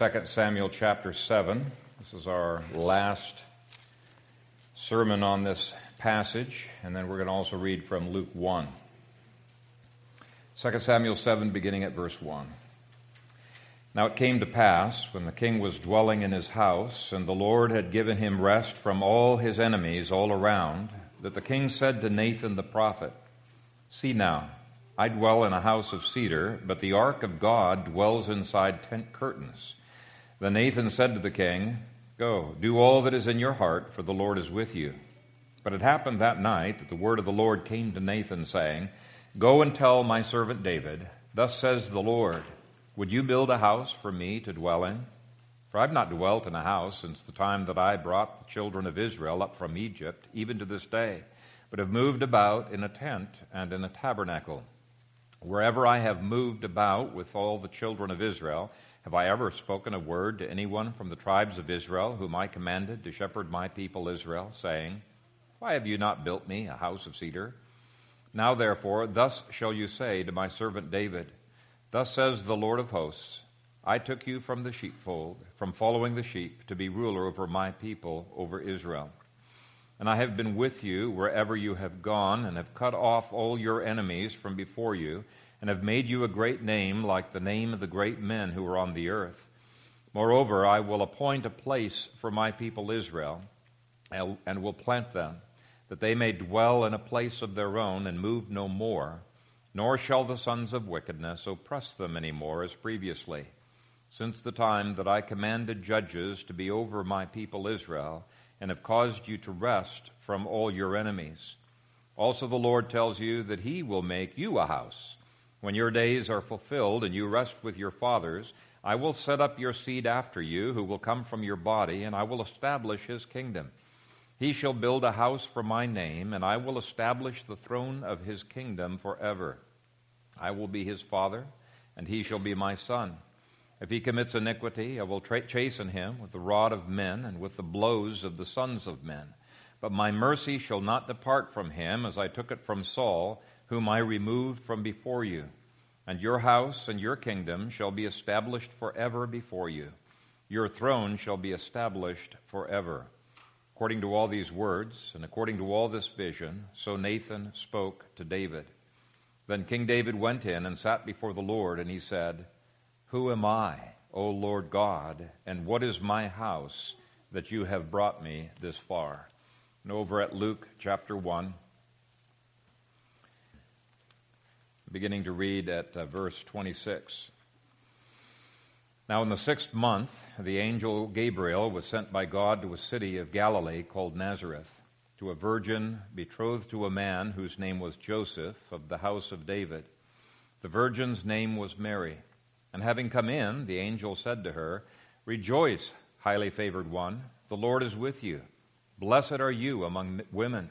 2 Samuel chapter 7. This is our last sermon on this passage, and then we're going to also read from Luke 1. 2 Samuel 7, beginning at verse 1. Now it came to pass, when the king was dwelling in his house, and the Lord had given him rest from all his enemies all around, that the king said to Nathan the prophet, See now, I dwell in a house of cedar, but the ark of God dwells inside tent curtains. Then Nathan said to the king, Go, do all that is in your heart, for the Lord is with you. But it happened that night that the word of the Lord came to Nathan, saying, Go and tell my servant David, Thus says the Lord, Would you build a house for me to dwell in? For I've not dwelt in a house since the time that I brought the children of Israel up from Egypt, even to this day, but have moved about in a tent and in a tabernacle. Wherever I have moved about with all the children of Israel, have I ever spoken a word to anyone from the tribes of Israel, whom I commanded to shepherd my people Israel, saying, Why have you not built me a house of cedar? Now, therefore, thus shall you say to my servant David, Thus says the Lord of hosts, I took you from the sheepfold, from following the sheep, to be ruler over my people, over Israel. And I have been with you wherever you have gone, and have cut off all your enemies from before you and have made you a great name like the name of the great men who are on the earth. Moreover, I will appoint a place for my people Israel and will plant them, that they may dwell in a place of their own and move no more, nor shall the sons of wickedness oppress them any more as previously, since the time that I commanded judges to be over my people Israel, and have caused you to rest from all your enemies. Also, the Lord tells you that he will make you a house when your days are fulfilled and you rest with your fathers, I will set up your seed after you, who will come from your body, and I will establish his kingdom. He shall build a house for my name, and I will establish the throne of his kingdom forever. I will be his father, and he shall be my son. If he commits iniquity, I will tra- chasten him with the rod of men and with the blows of the sons of men. But my mercy shall not depart from him, as I took it from Saul whom I removed from before you. And your house and your kingdom shall be established forever before you. Your throne shall be established forever. According to all these words, and according to all this vision, so Nathan spoke to David. Then King David went in and sat before the Lord, and he said, Who am I, O Lord God, and what is my house that you have brought me this far? And over at Luke chapter 1, beginning to read at uh, verse 26. Now, in the sixth month, the angel Gabriel was sent by God to a city of Galilee called Nazareth, to a virgin betrothed to a man whose name was Joseph of the house of David. The virgin's name was Mary. And having come in, the angel said to her, Rejoice, highly favored one, the Lord is with you. Blessed are you among women.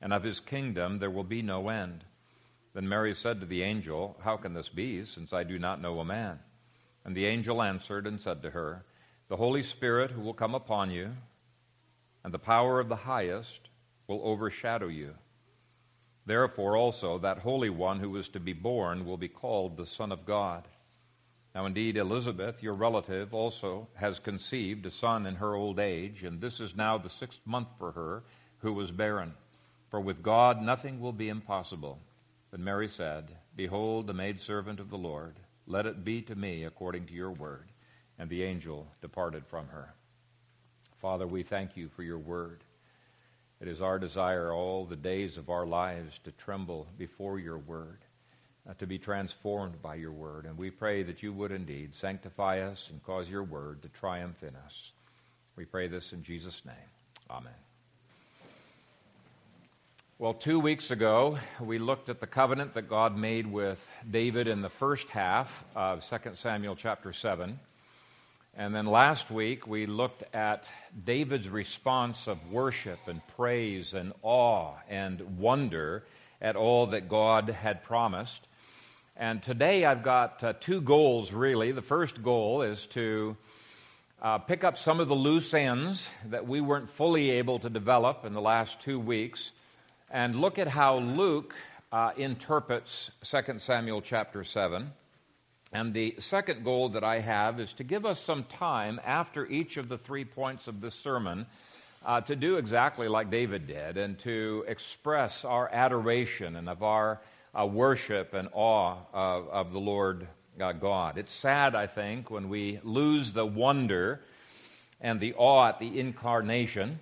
and of his kingdom there will be no end. Then Mary said to the angel, How can this be, since I do not know a man? And the angel answered and said to her, The Holy Spirit who will come upon you, and the power of the highest will overshadow you. Therefore also that Holy One who is to be born will be called the Son of God. Now indeed, Elizabeth, your relative, also has conceived a son in her old age, and this is now the sixth month for her who was barren. For with God nothing will be impossible. But Mary said, Behold, the maidservant of the Lord, let it be to me according to your word. And the angel departed from her. Father, we thank you for your word. It is our desire all the days of our lives to tremble before your word, uh, to be transformed by your word. And we pray that you would indeed sanctify us and cause your word to triumph in us. We pray this in Jesus' name. Amen. Well, two weeks ago, we looked at the covenant that God made with David in the first half of 2 Samuel chapter 7. And then last week we looked at David's response of worship and praise and awe and wonder at all that God had promised. And today I've got uh, two goals really. The first goal is to uh, pick up some of the loose ends that we weren't fully able to develop in the last two weeks and look at how Luke uh, interprets 2 Samuel chapter 7. And the second goal that I have is to give us some time after each of the three points of this sermon uh, to do exactly like David did and to express our adoration and of our uh, worship and awe of, of the Lord uh, God. It's sad, I think, when we lose the wonder and the awe at the incarnation,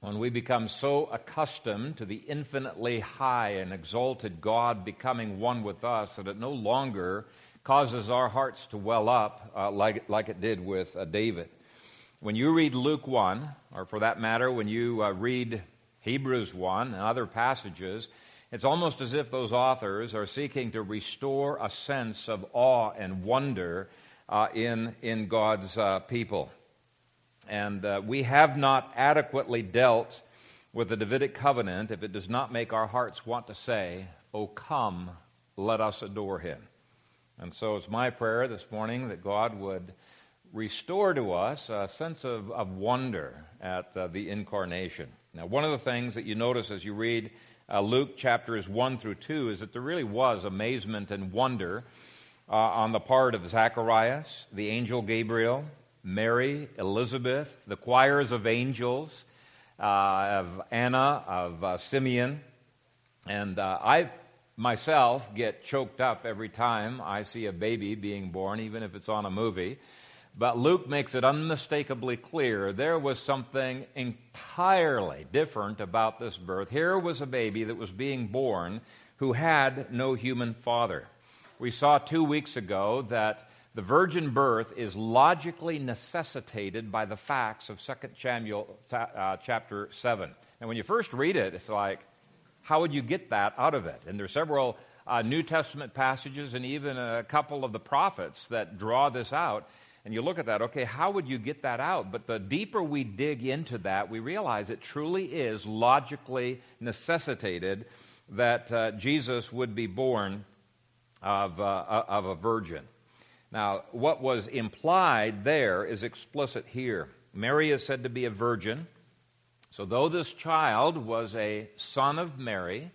when we become so accustomed to the infinitely high and exalted God becoming one with us that it no longer causes our hearts to well up uh, like, like it did with uh, David. When you read Luke 1, or for that matter, when you uh, read Hebrews 1 and other passages, it's almost as if those authors are seeking to restore a sense of awe and wonder uh, in, in God's uh, people. And uh, we have not adequately dealt with the Davidic covenant if it does not make our hearts want to say, Oh, come, let us adore him. And so it's my prayer this morning that God would restore to us a sense of, of wonder at uh, the incarnation. Now, one of the things that you notice as you read uh, Luke chapters 1 through 2 is that there really was amazement and wonder uh, on the part of Zacharias, the angel Gabriel, Mary, Elizabeth, the choirs of angels, uh, of Anna, of uh, Simeon. And uh, I myself get choked up every time I see a baby being born, even if it's on a movie. But Luke makes it unmistakably clear there was something entirely different about this birth. Here was a baby that was being born who had no human father. We saw two weeks ago that the virgin birth is logically necessitated by the facts of 2 Samuel uh, chapter 7. And when you first read it, it's like, how would you get that out of it? And there are several uh, New Testament passages and even a couple of the prophets that draw this out. And you look at that, okay, how would you get that out? But the deeper we dig into that, we realize it truly is logically necessitated that uh, Jesus would be born of, uh, of a virgin. Now, what was implied there is explicit here. Mary is said to be a virgin. So, though this child was a son of Mary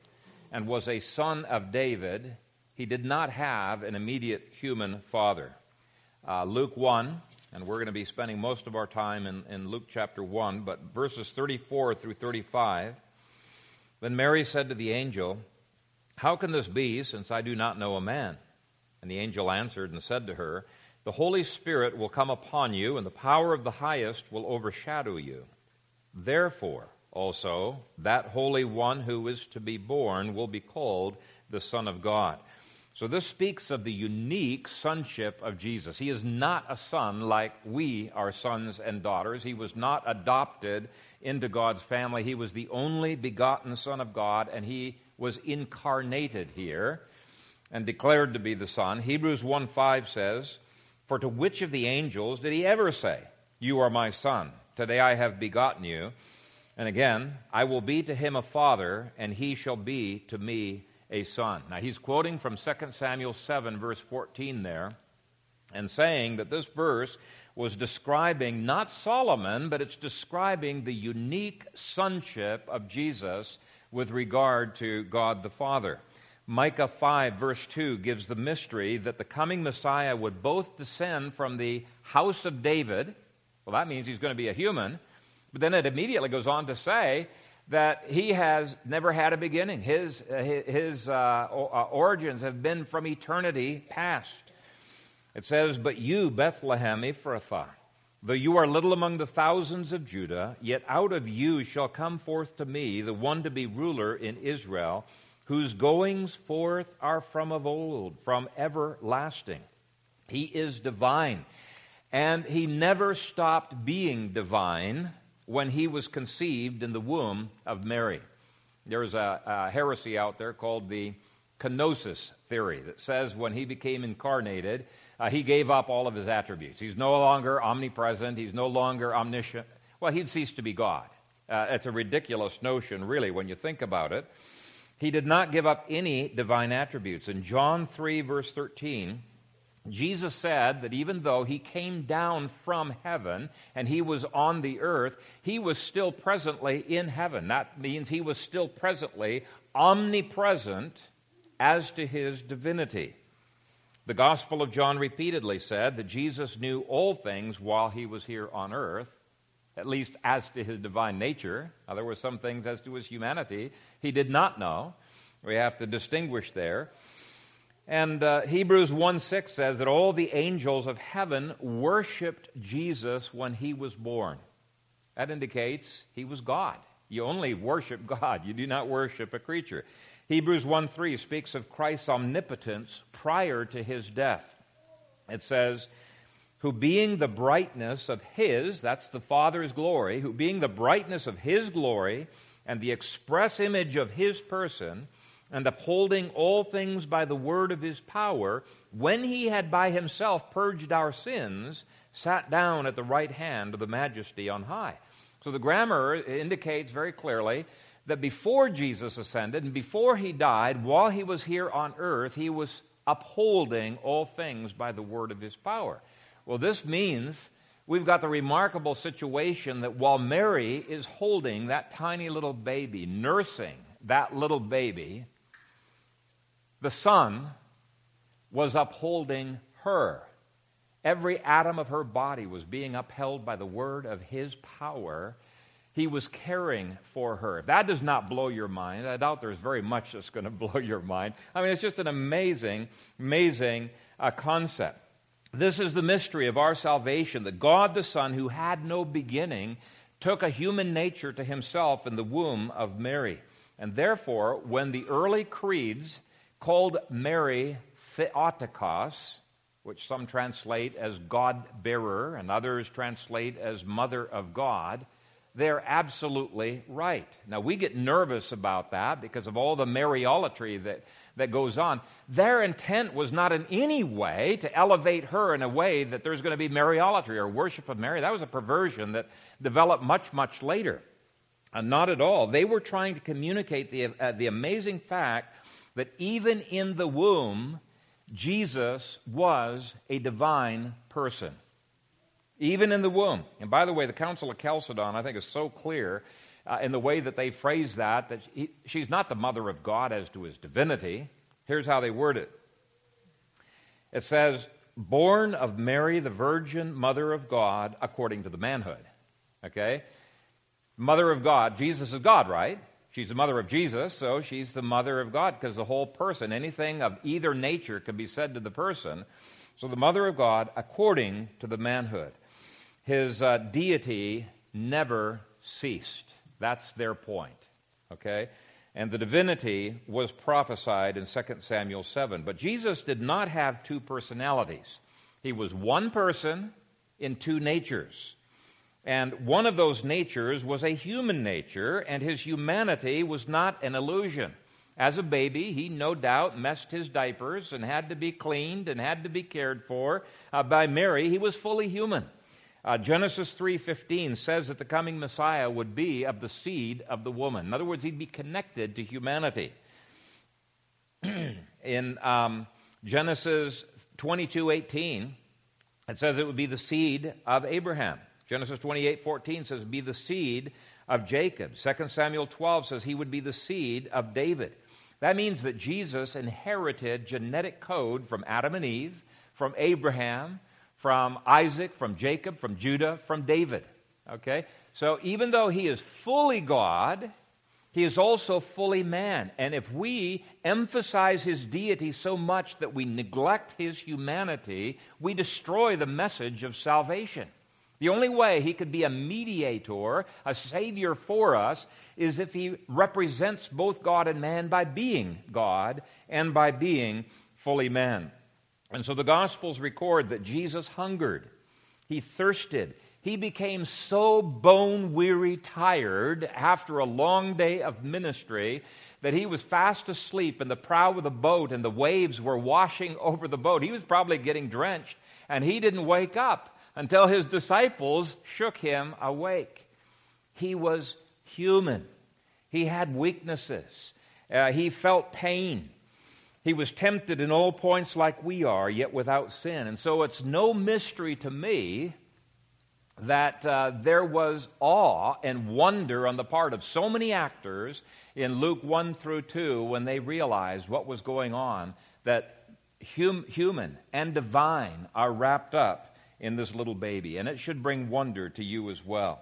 and was a son of David, he did not have an immediate human father. Uh, Luke 1, and we're going to be spending most of our time in, in Luke chapter 1, but verses 34 through 35. Then Mary said to the angel, How can this be, since I do not know a man? And the angel answered and said to her, The Holy Spirit will come upon you, and the power of the highest will overshadow you. Therefore, also, that Holy One who is to be born will be called the Son of God. So, this speaks of the unique sonship of Jesus. He is not a son like we are sons and daughters. He was not adopted into God's family. He was the only begotten Son of God, and he was incarnated here and declared to be the Son. Hebrews 1 5 says, For to which of the angels did he ever say, You are my Son? Today I have begotten you. And again, I will be to him a father, and he shall be to me a son. Now, he's quoting from 2 Samuel 7, verse 14 there, and saying that this verse was describing not Solomon, but it's describing the unique sonship of Jesus with regard to God the Father. Micah 5, verse 2, gives the mystery that the coming Messiah would both descend from the house of David well, that means he's going to be a human. But then it immediately goes on to say that he has never had a beginning. His, uh, his uh, uh, origins have been from eternity past. It says, But you, Bethlehem Ephrathah, though you are little among the thousands of Judah, yet out of you shall come forth to me the one to be ruler in Israel, whose goings forth are from of old, from everlasting. He is divine. And he never stopped being divine when he was conceived in the womb of Mary. There's a, a heresy out there called the kenosis theory that says when he became incarnated, uh, he gave up all of his attributes. He's no longer omnipresent, he's no longer omniscient. Well, he'd cease to be God. Uh, it's a ridiculous notion, really, when you think about it. He did not give up any divine attributes. In John 3, verse 13, Jesus said that even though he came down from heaven and he was on the earth, he was still presently in heaven. That means he was still presently omnipresent as to his divinity. The Gospel of John repeatedly said that Jesus knew all things while he was here on earth, at least as to his divine nature. Now, there were some things as to his humanity he did not know. We have to distinguish there. And uh, Hebrews 1 6 says that all the angels of heaven worshiped Jesus when he was born. That indicates he was God. You only worship God, you do not worship a creature. Hebrews 1 3 speaks of Christ's omnipotence prior to his death. It says, Who being the brightness of his, that's the Father's glory, who being the brightness of his glory and the express image of his person, and upholding all things by the word of his power, when he had by himself purged our sins, sat down at the right hand of the majesty on high. So the grammar indicates very clearly that before Jesus ascended and before he died, while he was here on earth, he was upholding all things by the word of his power. Well, this means we've got the remarkable situation that while Mary is holding that tiny little baby, nursing that little baby, the Son was upholding her. Every atom of her body was being upheld by the word of his power. He was caring for her. If that does not blow your mind, I doubt there's very much that's going to blow your mind. I mean, it's just an amazing, amazing uh, concept. This is the mystery of our salvation that God the Son, who had no beginning, took a human nature to himself in the womb of Mary. And therefore, when the early creeds called Mary Theotokos, which some translate as God bearer and others translate as Mother of God, they're absolutely right. Now, we get nervous about that because of all the Mariolatry that, that goes on. Their intent was not in any way to elevate her in a way that there's going to be Mariolatry or worship of Mary. That was a perversion that developed much, much later. Uh, not at all. They were trying to communicate the, uh, the amazing fact that even in the womb, Jesus was a divine person. Even in the womb. And by the way, the Council of Chalcedon, I think, is so clear uh, in the way that they phrase that, that he, she's not the mother of God as to his divinity. Here's how they word it it says, born of Mary, the Virgin, Mother of God, according to the manhood. Okay? Mother of God. Jesus is God, right? She's the mother of Jesus, so she's the mother of God because the whole person, anything of either nature can be said to the person. So the mother of God according to the manhood. His uh, deity never ceased. That's their point. Okay? And the divinity was prophesied in 2 Samuel 7. But Jesus did not have two personalities. He was one person in two natures. And one of those natures was a human nature, and his humanity was not an illusion. As a baby, he no doubt messed his diapers and had to be cleaned and had to be cared for uh, by Mary. He was fully human. Uh, Genesis 3:15 says that the coming Messiah would be of the seed of the woman. In other words, he'd be connected to humanity. In um, Genesis 22:18, it says it would be the seed of Abraham. Genesis 28:14 says, Be the seed of Jacob. 2 Samuel 12 says he would be the seed of David. That means that Jesus inherited genetic code from Adam and Eve, from Abraham, from Isaac, from Jacob, from Judah, from David. Okay? So even though he is fully God, he is also fully man. And if we emphasize his deity so much that we neglect his humanity, we destroy the message of salvation. The only way he could be a mediator, a savior for us, is if he represents both God and man by being God and by being fully man. And so the Gospels record that Jesus hungered, he thirsted, he became so bone weary tired after a long day of ministry that he was fast asleep in the prow of the boat and the waves were washing over the boat. He was probably getting drenched, and he didn't wake up until his disciples shook him awake. He was human, he had weaknesses, uh, he felt pain. He was tempted in all points like we are, yet without sin. And so it's no mystery to me that uh, there was awe and wonder on the part of so many actors in Luke 1 through 2 when they realized what was going on, that hum- human and divine are wrapped up in this little baby. And it should bring wonder to you as well.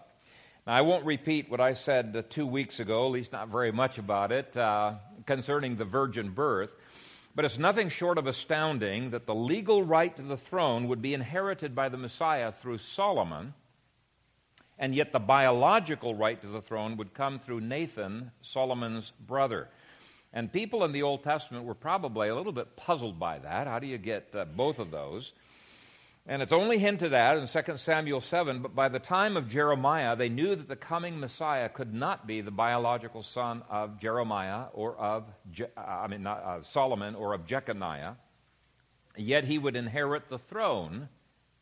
Now, I won't repeat what I said uh, two weeks ago, at least not very much about it, uh, concerning the virgin birth. But it's nothing short of astounding that the legal right to the throne would be inherited by the Messiah through Solomon, and yet the biological right to the throne would come through Nathan, Solomon's brother. And people in the Old Testament were probably a little bit puzzled by that. How do you get uh, both of those? And it's only hinted at in 2 Samuel 7, but by the time of Jeremiah, they knew that the coming Messiah could not be the biological son of Jeremiah or of, Je- I mean, not, uh, Solomon or of Jeconiah. Yet he would inherit the throne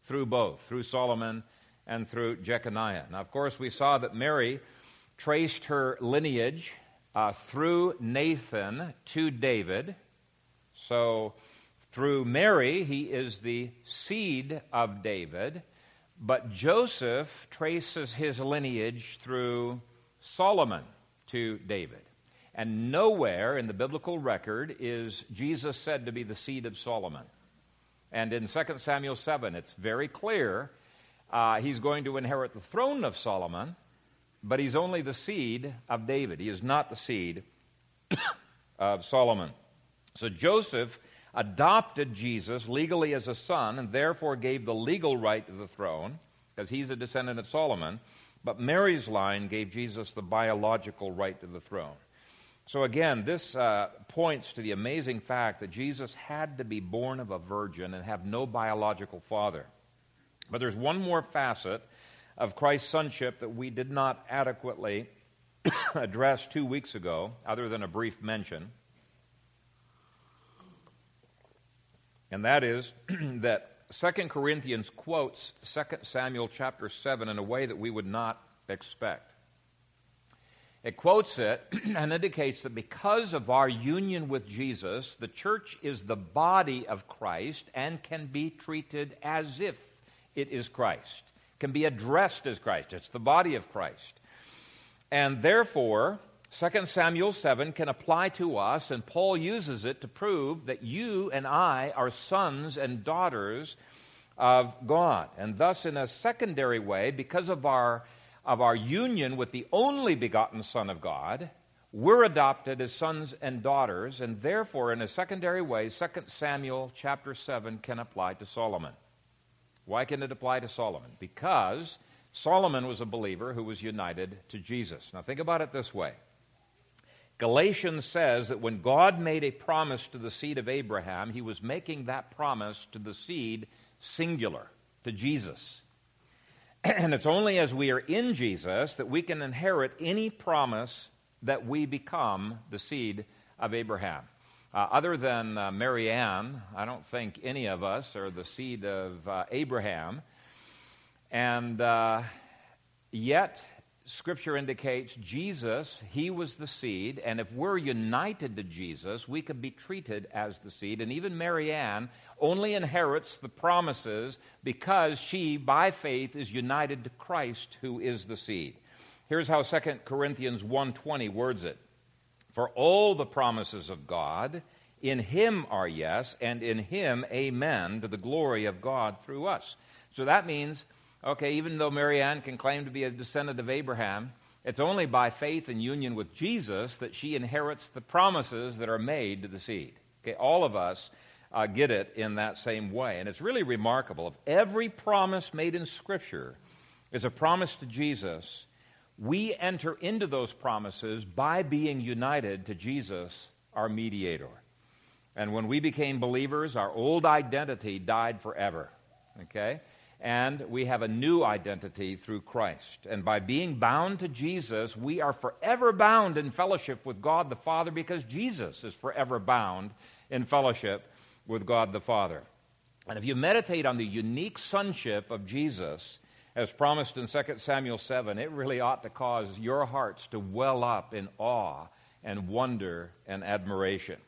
through both, through Solomon and through Jeconiah. Now, of course, we saw that Mary traced her lineage uh, through Nathan to David. So, through Mary, he is the seed of David, but Joseph traces his lineage through Solomon to David. And nowhere in the biblical record is Jesus said to be the seed of Solomon. And in 2 Samuel 7, it's very clear uh, he's going to inherit the throne of Solomon, but he's only the seed of David. He is not the seed of Solomon. So Joseph adopted Jesus legally as a son and therefore gave the legal right to the throne because he's a descendant of Solomon. But Mary's line gave Jesus the biological right to the throne. So again, this uh, points to the amazing fact that Jesus had to be born of a virgin and have no biological father. But there's one more facet of Christ's sonship that we did not adequately address two weeks ago, other than a brief mention. And that is that 2 Corinthians quotes 2 Samuel chapter 7 in a way that we would not expect. It quotes it and indicates that because of our union with Jesus, the church is the body of Christ and can be treated as if it is Christ, can be addressed as Christ. It's the body of Christ. And therefore, 2 Samuel 7 can apply to us, and Paul uses it to prove that you and I are sons and daughters of God. And thus, in a secondary way, because of our, of our union with the only begotten Son of God, we're adopted as sons and daughters, and therefore, in a secondary way, 2 Samuel chapter 7 can apply to Solomon. Why can it apply to Solomon? Because Solomon was a believer who was united to Jesus. Now, think about it this way Galatians says that when God made a promise to the seed of Abraham, he was making that promise to the seed singular, to Jesus. And it's only as we are in Jesus that we can inherit any promise that we become the seed of Abraham. Uh, other than uh, Mary Ann, I don't think any of us are the seed of uh, Abraham. And uh, yet, Scripture indicates Jesus, He was the seed, and if we're united to Jesus, we could be treated as the seed. And even Mary Ann only inherits the promises because she, by faith, is united to Christ, who is the seed. Here's how 2 Corinthians 1.20 words it. For all the promises of God in Him are yes, and in Him amen, to the glory of God through us. So that means Okay, even though Marianne can claim to be a descendant of Abraham, it's only by faith and union with Jesus that she inherits the promises that are made to the seed. Okay, all of us uh, get it in that same way. And it's really remarkable. If every promise made in Scripture is a promise to Jesus, we enter into those promises by being united to Jesus, our mediator. And when we became believers, our old identity died forever. Okay? And we have a new identity through Christ. And by being bound to Jesus, we are forever bound in fellowship with God the Father because Jesus is forever bound in fellowship with God the Father. And if you meditate on the unique sonship of Jesus, as promised in 2 Samuel 7, it really ought to cause your hearts to well up in awe and wonder and admiration.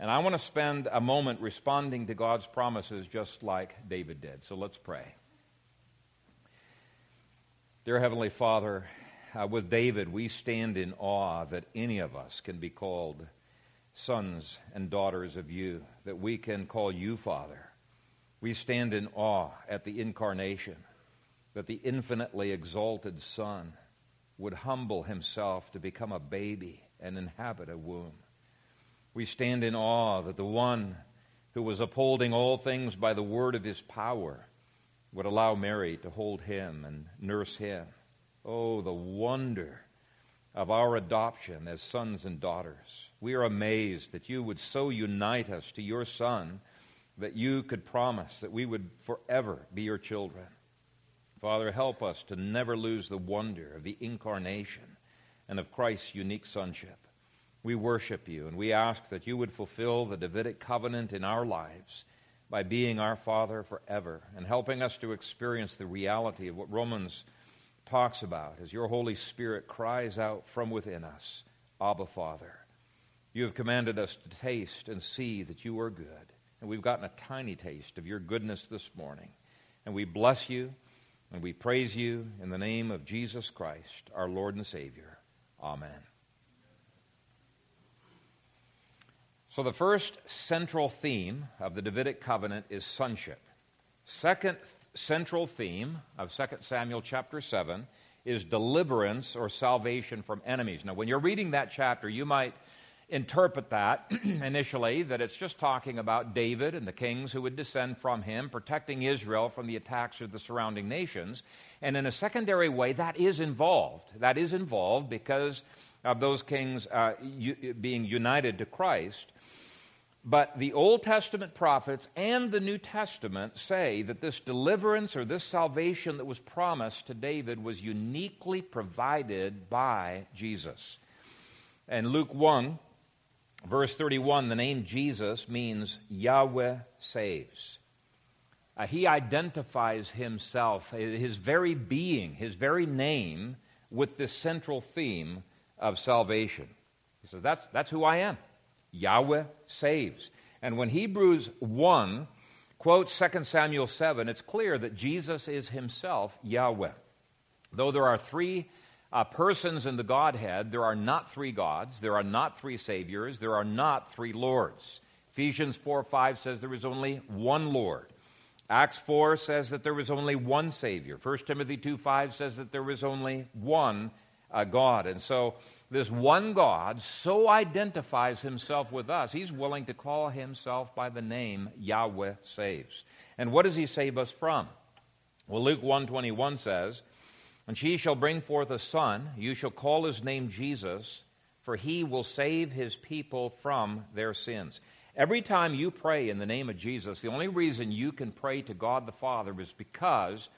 And I want to spend a moment responding to God's promises just like David did. So let's pray. Dear Heavenly Father, uh, with David, we stand in awe that any of us can be called sons and daughters of you, that we can call you Father. We stand in awe at the incarnation, that the infinitely exalted Son would humble himself to become a baby and inhabit a womb. We stand in awe that the one who was upholding all things by the word of his power would allow Mary to hold him and nurse him. Oh, the wonder of our adoption as sons and daughters. We are amazed that you would so unite us to your Son that you could promise that we would forever be your children. Father, help us to never lose the wonder of the incarnation and of Christ's unique sonship. We worship you and we ask that you would fulfill the Davidic covenant in our lives by being our Father forever and helping us to experience the reality of what Romans talks about as your Holy Spirit cries out from within us, Abba, Father. You have commanded us to taste and see that you are good. And we've gotten a tiny taste of your goodness this morning. And we bless you and we praise you in the name of Jesus Christ, our Lord and Savior. Amen. So, the first central theme of the Davidic covenant is sonship. Second central theme of 2 Samuel chapter 7 is deliverance or salvation from enemies. Now, when you're reading that chapter, you might interpret that initially that it's just talking about David and the kings who would descend from him, protecting Israel from the attacks of the surrounding nations. And in a secondary way, that is involved. That is involved because of those kings uh, u- being united to Christ. But the Old Testament prophets and the New Testament say that this deliverance or this salvation that was promised to David was uniquely provided by Jesus. And Luke 1, verse 31, the name Jesus means Yahweh saves. Uh, he identifies himself, his very being, his very name, with this central theme of salvation. He says, That's, that's who I am. Yahweh saves. And when Hebrews 1 quotes 2 Samuel 7, it's clear that Jesus is himself Yahweh. Though there are three uh, persons in the Godhead, there are not three gods, there are not three saviors, there are not three lords. Ephesians 4 5 says there is only one Lord. Acts 4 says that there was only one Savior. 1 Timothy 2 5 says that there was only one uh, God. And so this one God so identifies himself with us, he's willing to call himself by the name Yahweh saves. And what does he save us from? Well, Luke 121 says, And she shall bring forth a son, you shall call his name Jesus, for he will save his people from their sins. Every time you pray in the name of Jesus, the only reason you can pray to God the Father is because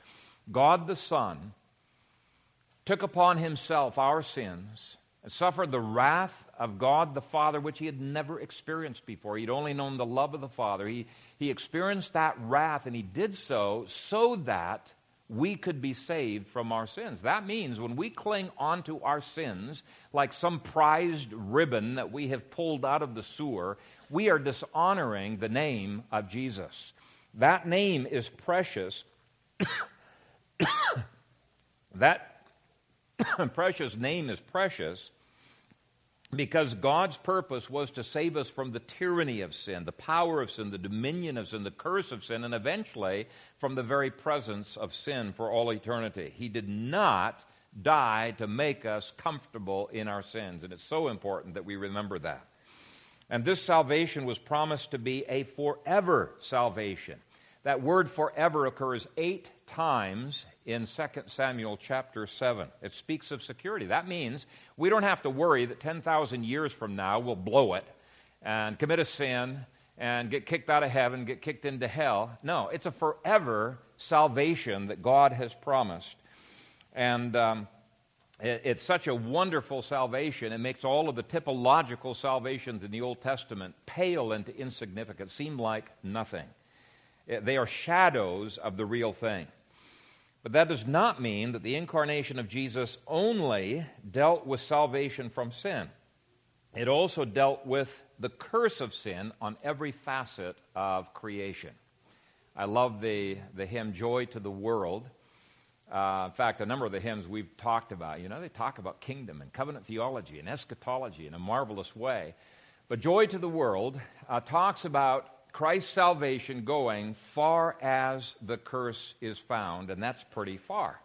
God the Son took upon himself our sins and suffered the wrath of God the Father, which he had never experienced before. He'd only known the love of the Father. He, he experienced that wrath, and he did so so that we could be saved from our sins. That means when we cling onto our sins like some prized ribbon that we have pulled out of the sewer, we are dishonoring the name of Jesus. That name is precious. that precious name is precious because God's purpose was to save us from the tyranny of sin, the power of sin, the dominion of sin, the curse of sin, and eventually from the very presence of sin for all eternity. He did not die to make us comfortable in our sins, and it's so important that we remember that. And this salvation was promised to be a forever salvation. That word forever occurs eight times in 2 Samuel chapter 7. It speaks of security. That means we don't have to worry that 10,000 years from now we'll blow it and commit a sin and get kicked out of heaven, get kicked into hell. No, it's a forever salvation that God has promised. And um, it, it's such a wonderful salvation. It makes all of the typological salvations in the Old Testament pale into insignificance, seem like nothing. They are shadows of the real thing. But that does not mean that the incarnation of Jesus only dealt with salvation from sin. It also dealt with the curse of sin on every facet of creation. I love the, the hymn Joy to the World. Uh, in fact, a number of the hymns we've talked about, you know, they talk about kingdom and covenant theology and eschatology in a marvelous way. But Joy to the World uh, talks about Christ's salvation going far as the curse is found, and that's pretty far.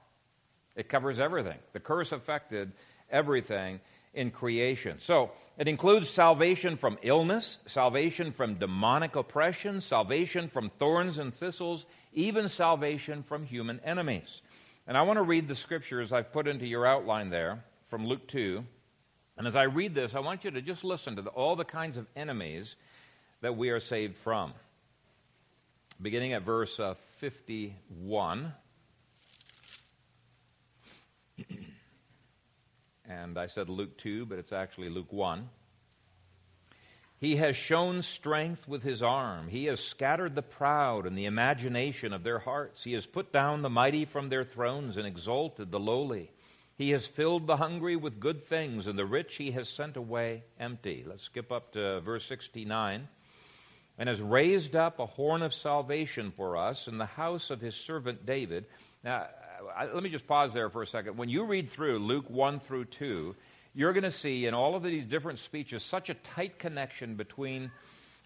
It covers everything. The curse affected everything in creation. So it includes salvation from illness, salvation from demonic oppression, salvation from thorns and thistles, even salvation from human enemies. And I want to read the scriptures I've put into your outline there from Luke 2. And as I read this, I want you to just listen to the, all the kinds of enemies that we are saved from. Beginning at verse uh, 51. and I said Luke 2, but it's actually Luke 1. He has shown strength with his arm. He has scattered the proud in the imagination of their hearts. He has put down the mighty from their thrones and exalted the lowly. He has filled the hungry with good things, and the rich he has sent away empty. Let's skip up to verse 69 and has raised up a horn of salvation for us in the house of his servant David. Now, let me just pause there for a second. When you read through Luke 1 through 2, you're going to see in all of these different speeches such a tight connection between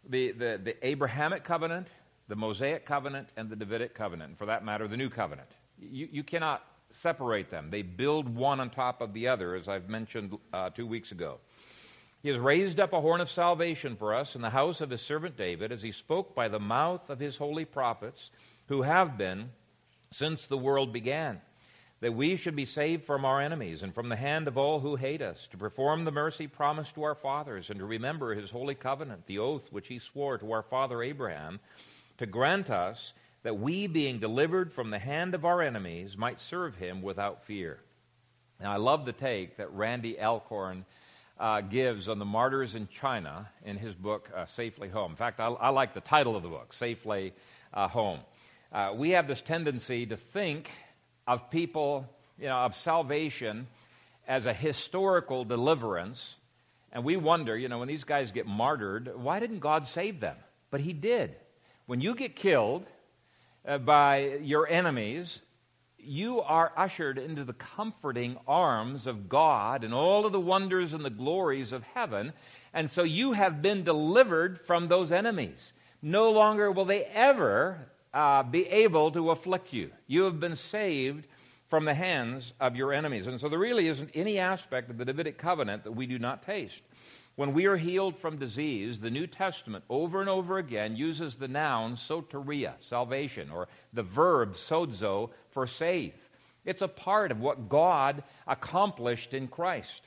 the, the, the Abrahamic covenant, the Mosaic covenant, and the Davidic covenant, and for that matter, the new covenant. You, you cannot separate them, they build one on top of the other, as I've mentioned uh, two weeks ago. He has raised up a horn of salvation for us in the house of his servant David, as he spoke by the mouth of his holy prophets, who have been since the world began, that we should be saved from our enemies and from the hand of all who hate us, to perform the mercy promised to our fathers, and to remember his holy covenant, the oath which he swore to our father Abraham, to grant us that we, being delivered from the hand of our enemies, might serve him without fear. Now, I love the take that Randy Alcorn uh, gives on the martyrs in China in his book, uh, Safely Home. In fact, I, I, like the title of the book, Safely uh, Home. Uh, we have this tendency to think of people, you know, of salvation as a historical deliverance. And we wonder, you know, when these guys get martyred, why didn't God save them? But He did. When you get killed uh, by your enemies, you are ushered into the comforting arms of God and all of the wonders and the glories of heaven. And so you have been delivered from those enemies. No longer will they ever uh, be able to afflict you. You have been saved from the hands of your enemies. And so there really isn't any aspect of the Davidic covenant that we do not taste. When we are healed from disease, the New Testament over and over again uses the noun soteria, salvation, or the verb sozo for save. It's a part of what God accomplished in Christ.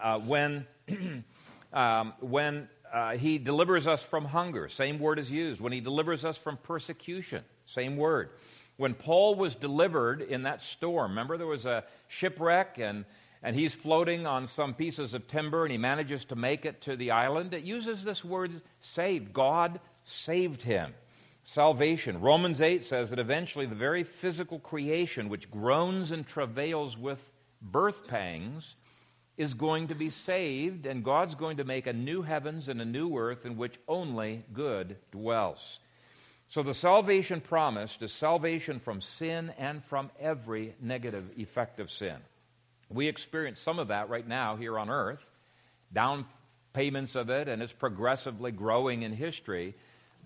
Uh, when um, when uh, he delivers us from hunger, same word is used. When he delivers us from persecution, same word. When Paul was delivered in that storm, remember there was a shipwreck and and he's floating on some pieces of timber and he manages to make it to the island. It uses this word saved. God saved him. Salvation. Romans 8 says that eventually the very physical creation which groans and travails with birth pangs is going to be saved, and God's going to make a new heavens and a new earth in which only good dwells. So the salvation promised is salvation from sin and from every negative effect of sin. We experience some of that right now here on earth, down payments of it, and it's progressively growing in history,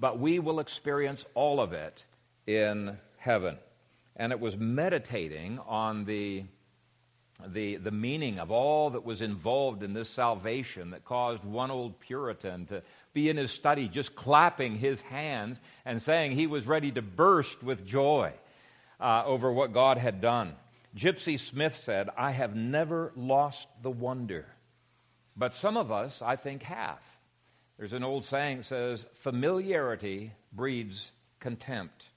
but we will experience all of it in heaven. And it was meditating on the, the, the meaning of all that was involved in this salvation that caused one old Puritan to be in his study just clapping his hands and saying he was ready to burst with joy uh, over what God had done. Gypsy Smith said, I have never lost the wonder. But some of us, I think, have. There's an old saying that says, familiarity breeds contempt.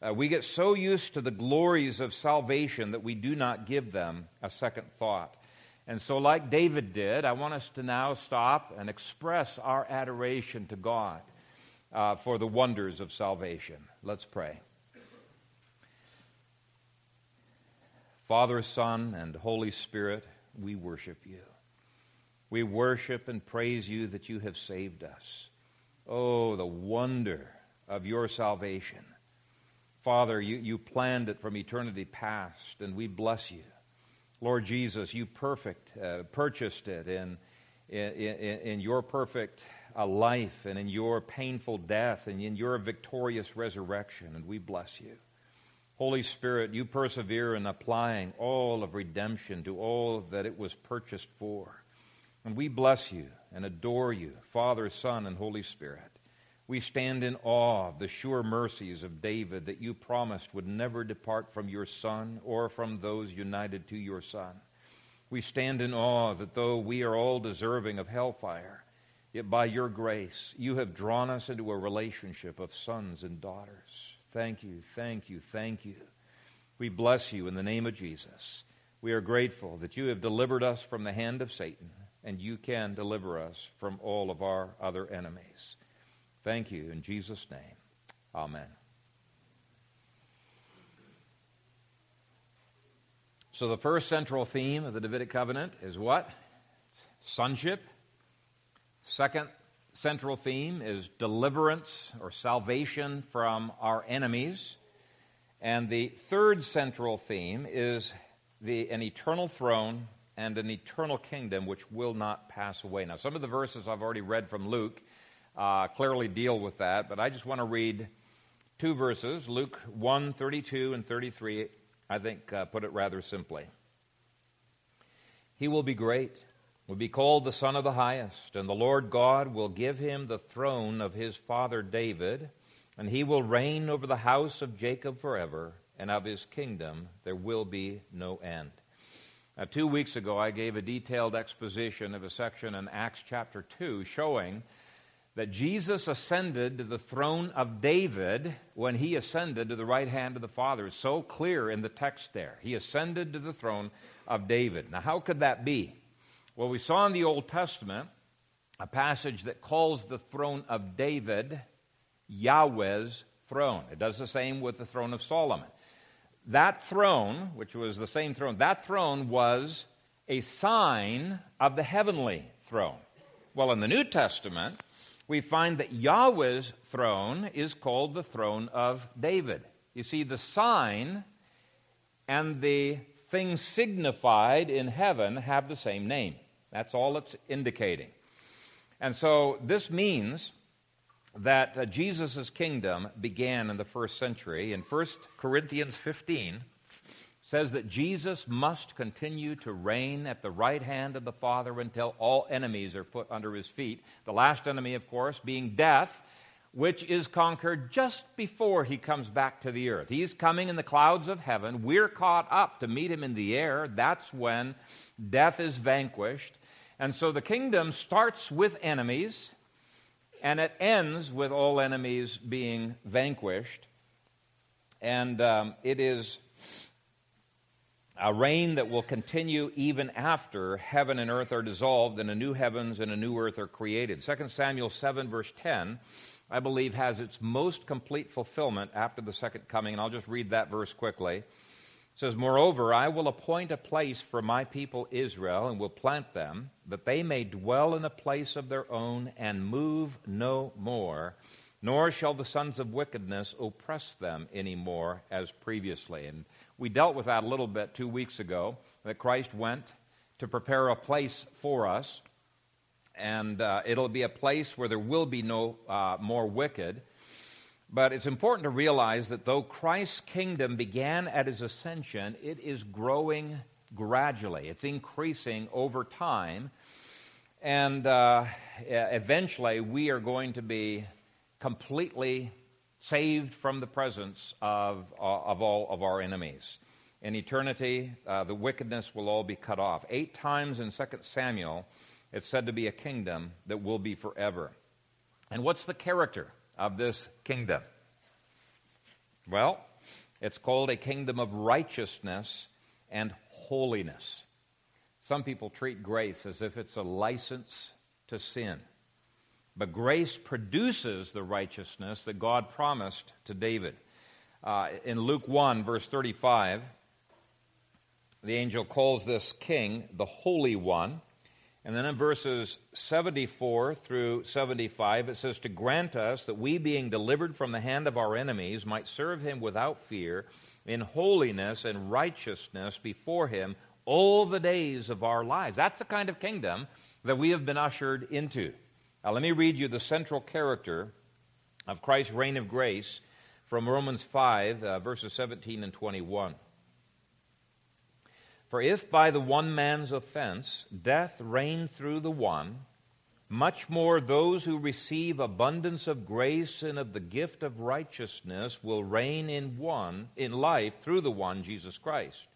Uh, we get so used to the glories of salvation that we do not give them a second thought. And so, like David did, I want us to now stop and express our adoration to God uh, for the wonders of salvation. Let's pray. Father, Son, and Holy Spirit, we worship you. We worship and praise you that you have saved us. Oh, the wonder of your salvation. Father, you, you planned it from eternity past, and we bless you. Lord Jesus, you perfect, uh, purchased it in, in, in, your perfect uh, life and in your painful death and in your victorious resurrection, and we bless you. Holy Spirit, you persevere in applying all of redemption to all that it was purchased for. And we bless you and adore you, Father, Son, and Holy Spirit. We stand in awe of the sure mercies of David that you promised would never depart from your Son or from those united to your Son. We stand in awe that though we are all deserving of hellfire, yet by your grace you have drawn us into a relationship of sons and daughters. Thank you, thank you, thank you. We bless you in the name of Jesus. We are grateful that you have delivered us from the hand of Satan and you can deliver us from all of our other enemies. Thank you in Jesus' name. Amen. So, the first central theme of the Davidic covenant is what? Sonship. Second central theme is deliverance or salvation from our enemies. And the third central theme is the, an eternal throne and an eternal kingdom which will not pass away. Now, some of the verses I've already read from Luke uh, clearly deal with that, but I just want to read two verses Luke 1 32 and 33, I think, uh, put it rather simply. He will be great, will be called the Son of the Highest, and the Lord God will give him the throne of his father David, and he will reign over the house of Jacob forever, and of his kingdom there will be no end. Now, two weeks ago, I gave a detailed exposition of a section in Acts chapter 2 showing that Jesus ascended to the throne of David when he ascended to the right hand of the Father. It's so clear in the text there. He ascended to the throne of David. Now, how could that be? Well, we saw in the Old Testament a passage that calls the throne of David Yahweh's throne. It does the same with the throne of Solomon that throne, which was the same throne, that throne was a sign of the heavenly throne. Well, in the New Testament, we find that Yahweh's throne is called the throne of David. You see, the sign and the thing signified in heaven have the same name. That's all it's indicating. And so this means that uh, Jesus' kingdom began in the first century. In 1 Corinthians 15, says that Jesus must continue to reign at the right hand of the Father until all enemies are put under his feet. The last enemy, of course, being death, which is conquered just before he comes back to the earth. He's coming in the clouds of heaven. We're caught up to meet him in the air. That's when death is vanquished. And so the kingdom starts with enemies and it ends with all enemies being vanquished. And um, it is a reign that will continue even after heaven and earth are dissolved and a new heavens and a new earth are created. 2 Samuel 7, verse 10, I believe, has its most complete fulfillment after the second coming. And I'll just read that verse quickly says, Moreover, I will appoint a place for my people Israel and will plant them, that they may dwell in a place of their own and move no more, nor shall the sons of wickedness oppress them any more as previously. And we dealt with that a little bit two weeks ago, that Christ went to prepare a place for us, and uh, it'll be a place where there will be no uh, more wicked. But it's important to realize that though Christ's kingdom began at his ascension, it is growing gradually, it's increasing over time. And uh, eventually, we are going to be completely saved from the presence of, uh, of all of our enemies. In eternity, uh, the wickedness will all be cut off. Eight times in 2 Samuel, it's said to be a kingdom that will be forever. And what's the character of this kingdom? Well, It's called a kingdom of righteousness and holiness. Some people treat grace as if it's a license to sin. But grace produces the righteousness that God promised to David. Uh, in Luke 1, verse 35, the angel calls this king the Holy One. And then in verses 74 through 75, it says, To grant us that we, being delivered from the hand of our enemies, might serve him without fear, in holiness and righteousness before him all the days of our lives. That's the kind of kingdom that we have been ushered into. Now, let me read you the central character of Christ's reign of grace from Romans 5, uh, verses 17 and 21. For if by the one man's offense death reigned through the one, much more those who receive abundance of grace and of the gift of righteousness will reign in one in life through the one Jesus Christ.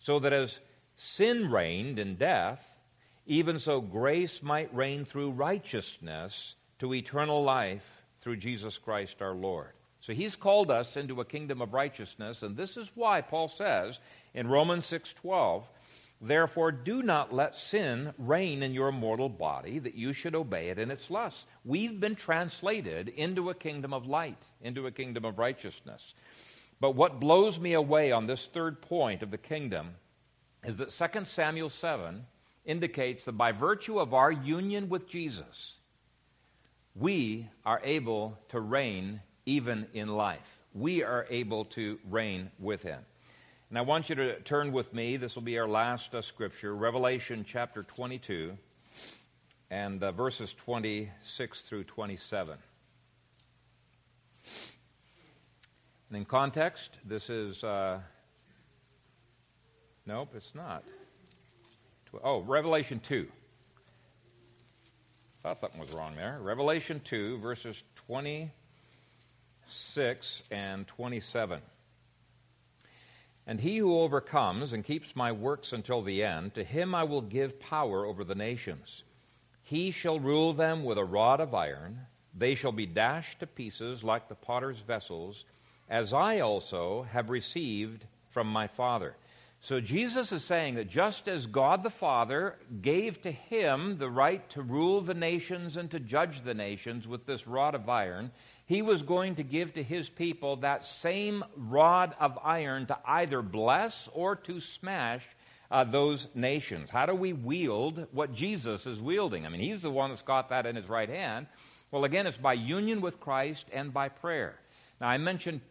So that as sin reigned in death, even so grace might reign through righteousness to eternal life through Jesus Christ our Lord. So he's called us into a kingdom of righteousness, and this is why Paul says in Romans 6:12, "Therefore do not let sin reign in your mortal body, that you should obey it in its lusts." We've been translated into a kingdom of light, into a kingdom of righteousness. But what blows me away on this third point of the kingdom is that 2 Samuel 7 indicates that by virtue of our union with Jesus, we are able to reign even in life. We are able to reign with him. And I want you to turn with me. This will be our last uh, scripture, Revelation chapter 22 and uh, verses 26 through 27. And in context, this is. Uh, nope, it's not. Oh, Revelation 2. Thought something was wrong there. Revelation 2, verses 26 and 27. And he who overcomes and keeps my works until the end, to him I will give power over the nations. He shall rule them with a rod of iron. They shall be dashed to pieces like the potter's vessels, as I also have received from my Father. So Jesus is saying that just as God the Father gave to him the right to rule the nations and to judge the nations with this rod of iron, he was going to give to his people that same rod of iron to either bless or to smash uh, those nations. How do we wield what Jesus is wielding? I mean, he's the one that's got that in his right hand. Well, again, it's by union with Christ and by prayer. Now, I mentioned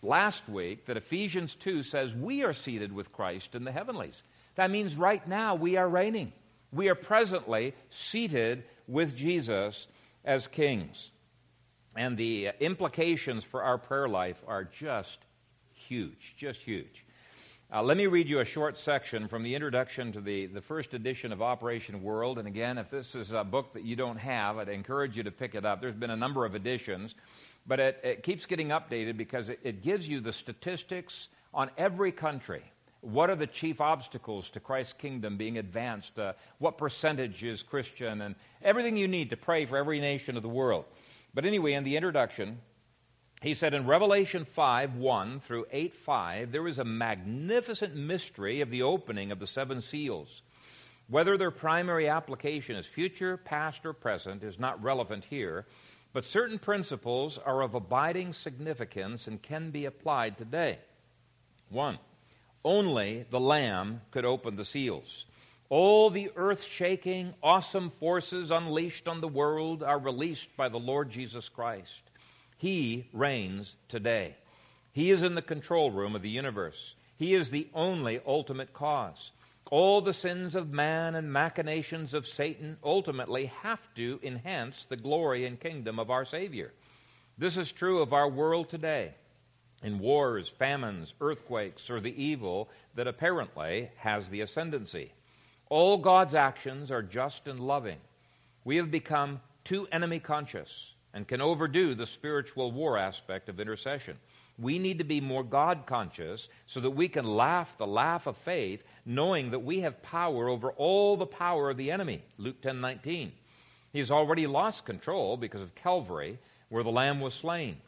last week that Ephesians 2 says we are seated with Christ in the heavenlies. That means right now we are reigning. We are presently seated with Jesus as kings. And the implications for our prayer life are just huge, just huge. Uh, let me read you a short section from the introduction to the, the first edition of Operation World. And again, if this is a book that you don't have, I'd encourage you to pick it up. There's been a number of editions, but it, it keeps getting updated because it, it gives you the statistics on every country. What are the chief obstacles to Christ's kingdom being advanced? Uh, what percentage is Christian? And everything you need to pray for every nation of the world. But anyway, in the introduction, he said in Revelation 5 1 through 8 5, there is a magnificent mystery of the opening of the seven seals. Whether their primary application is future, past, or present is not relevant here, but certain principles are of abiding significance and can be applied today. One, only the Lamb could open the seals. All the earth shaking, awesome forces unleashed on the world are released by the Lord Jesus Christ. He reigns today. He is in the control room of the universe. He is the only ultimate cause. All the sins of man and machinations of Satan ultimately have to enhance the glory and kingdom of our Savior. This is true of our world today in wars, famines, earthquakes, or the evil that apparently has the ascendancy. All God's actions are just and loving. We have become too enemy conscious and can overdo the spiritual war aspect of intercession. We need to be more God conscious so that we can laugh the laugh of faith, knowing that we have power over all the power of the enemy. Luke 10 19. He's already lost control because of Calvary, where the Lamb was slain.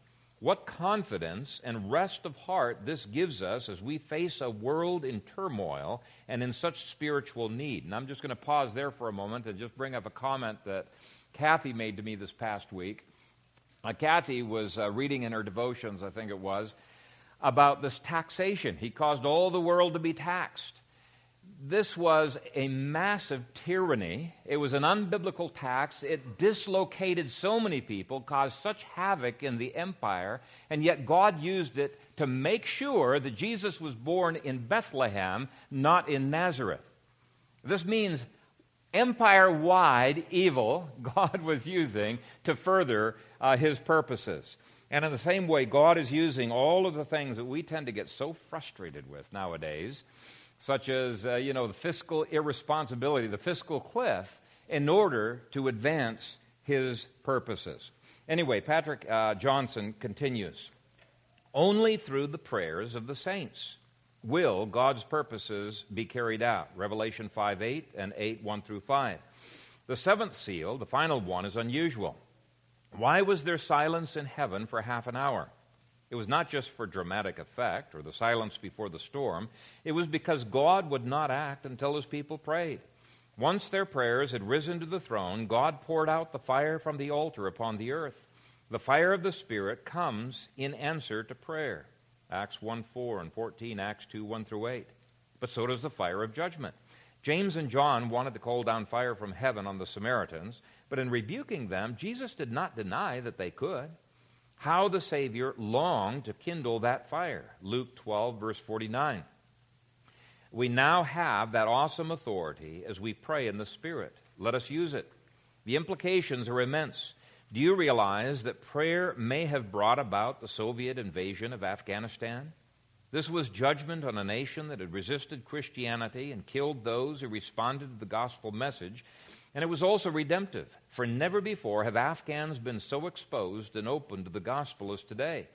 What confidence and rest of heart this gives us as we face a world in turmoil and in such spiritual need. And I'm just going to pause there for a moment and just bring up a comment that Kathy made to me this past week. Uh, Kathy was uh, reading in her devotions, I think it was, about this taxation. He caused all the world to be taxed this was a massive tyranny. It was an unbiblical tax. It dislocated so many people, caused such havoc in the empire, and yet God used it to make sure that Jesus was born in Bethlehem, not in Nazareth. This means empire wide evil God was using to further uh, his purposes. And in the same way, God is using all of the things that we tend to get so frustrated with nowadays such as, uh, you know, the fiscal irresponsibility, the fiscal cliff, in order to advance his purposes. Anyway, Patrick uh, Johnstone continues Only through the prayers of the saints will God's purposes be carried out. Revelation 5 8 and 8 1 through 5. The seventh seal, the final one, is unusual. Why was there silence in heaven for half an hour? It was not just for dramatic effect or the silence before the storm. It was because God would not act until his people prayed. Once their prayers had risen to the throne, God poured out the fire from the altar upon the earth. The fire of the Spirit comes in answer to prayer. Acts 1 4 and 14, Acts 2 1 through 8. But so does the fire of judgment. James and John wanted to call down fire from heaven on the Samaritans, but in rebuking them, Jesus did not deny that they could how the Savior longed to kindle that fire. Luke 12, verse 49. We now have that awesome authority as we pray in the Spirit. Let us use it. The implications are immense. Do you realize that prayer may have brought about the Soviet invasion of Afghanistan? This was judgment on a nation that had resisted Christianity and killed those who responded to the gospel message and it was also redemptive, for never before have Afghans been so exposed and open to the gospel as today.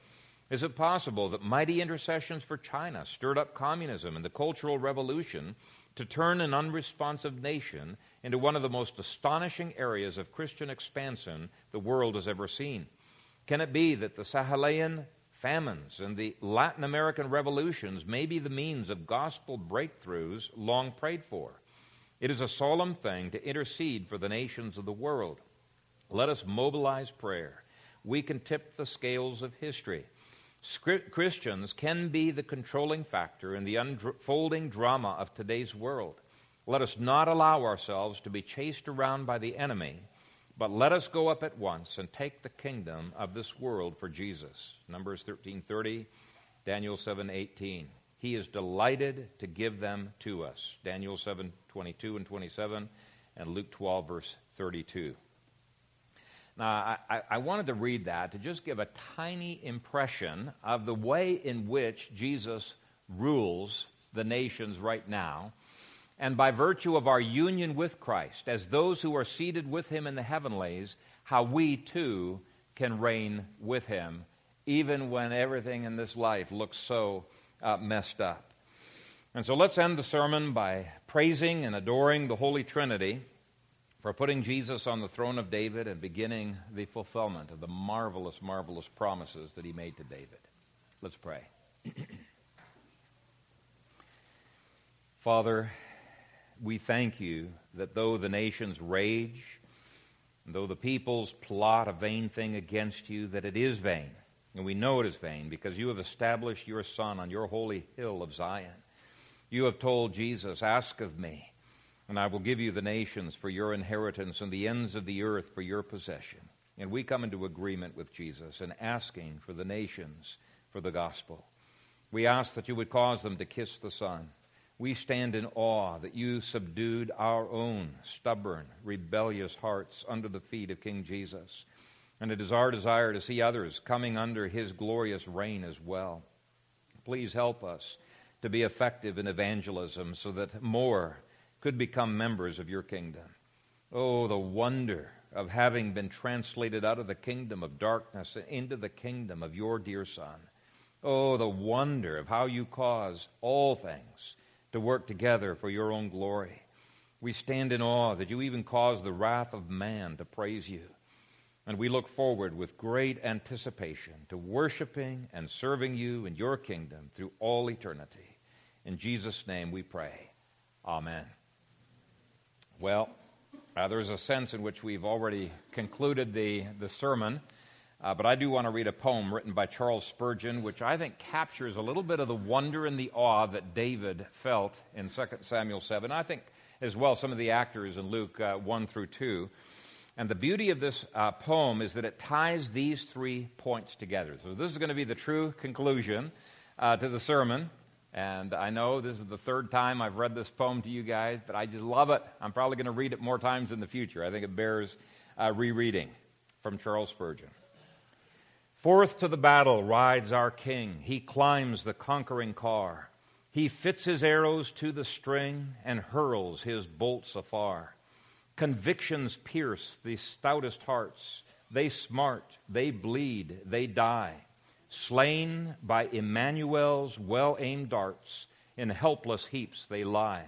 Is it possible that mighty intercessions for China stirred up communism and the Cultural Revolution to turn an unresponsive nation into one of the most astonishing areas of Christian expansion the world has ever seen? Can it be that the Sahelian famines and the Latin American revolutions may be the means of gospel breakthroughs long prayed for? It is a solemn thing to intercede for the nations of the world. Let us mobilize prayer. We can tip the scales of history. Christians can be the controlling factor in the unfolding drama of today's world. Let us not allow ourselves to be chased around by the enemy, but let us go up at once and take the kingdom of this world for Jesus. Numbers 13:30, Daniel 7:18. He is delighted to give them to us. Daniel 7 22 and 27, and Luke 12, verse 32. Now, I, I, wanted to read that to just give a tiny impression of the way in which Jesus rules the nations right now. And by virtue of our union with Christ, as those who are seated with him in the heavenlies, how we too can reign with him, even when everything in this life looks so uh, messed up. And so let's end the sermon by praising and adoring the Holy Trinity for putting Jesus on the throne of David and beginning the fulfillment of the marvelous, marvelous promises that he made to David. Let's pray. Father, we thank you that though the nations rage, though the peoples plot a vain thing against you, that it is vain and we know it is vain because you have established your Son on your holy hill of Zion. You have told Jesus, Ask of me, and I will give you the nations for your inheritance and the ends of the earth for your possession. And we come into agreement with Jesus in asking for the nations for the gospel. We ask that you would cause them to kiss the Son. We stand in awe that you subdued our own stubborn, rebellious hearts under the feet of King Jesus. And it is our desire to see others coming under his glorious reign as well. Please help us to be effective in evangelism so that more could become members of your kingdom. Oh, the wonder of having been translated out of the kingdom of darkness into the kingdom of your dear Son. Oh, the wonder of how you cause all things to work together for your own glory. We stand in awe that you even cause the wrath of man to praise you. And we look forward with great anticipation to worshiping and serving you in your kingdom through all eternity. In Jesus' name we pray. Amen. Well, uh, there's a sense in which we've already concluded the, the sermon, uh, but I do want to read a poem written by Charles Spurgeon, which I think captures a little bit of the wonder and the awe that David felt in 2 Samuel 7. I think as well some of the actors in Luke uh, 1 through 2. And the beauty of this uh, poem is that it ties these three points together. So, this is going to be the true conclusion uh, to the sermon. And I know this is the third time I've read this poem to you guys, but I just love it. I'm probably going to read it more times in the future. I think it bears uh, rereading from Charles Spurgeon. Forth to the battle rides our king. He climbs the conquering car. He fits his arrows to the string and hurls his bolts afar. Convictions pierce the stoutest hearts. They smart, they bleed, they die. Slain by Emmanuel's well aimed darts, in helpless heaps they lie.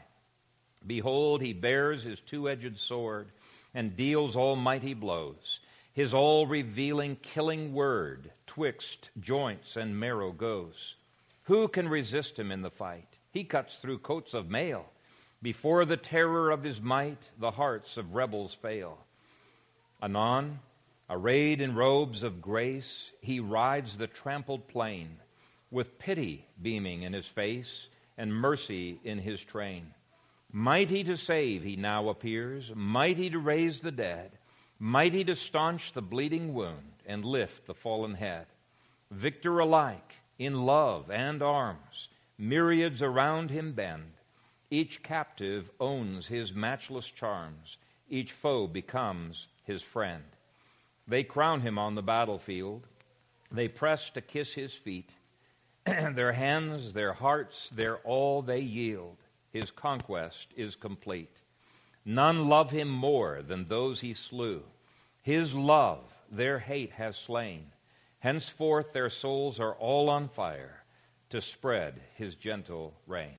Behold, he bears his two edged sword and deals almighty blows. His all revealing, killing word twixt joints and marrow goes. Who can resist him in the fight? He cuts through coats of mail before the terror of his might, the hearts of rebels fail. Anon, arrayed in robes of grace, he rides the trampled plain, with pity beaming in his face and mercy in his train. Mighty to save, he now appears, mighty to raise the dead, mighty to staunch the bleeding wound and lift the fallen head. Victor alike in love and arms, myriads around him bend each captive owns his matchless charms, each foe becomes his friend. They crown him on the battlefield, they press to kiss his feet. their hands, their hearts, their all they yield. His conquest is complete. None love him more than those he slew. His love their hate has slain. Henceforth their souls are all on fire to spread his gentle reign.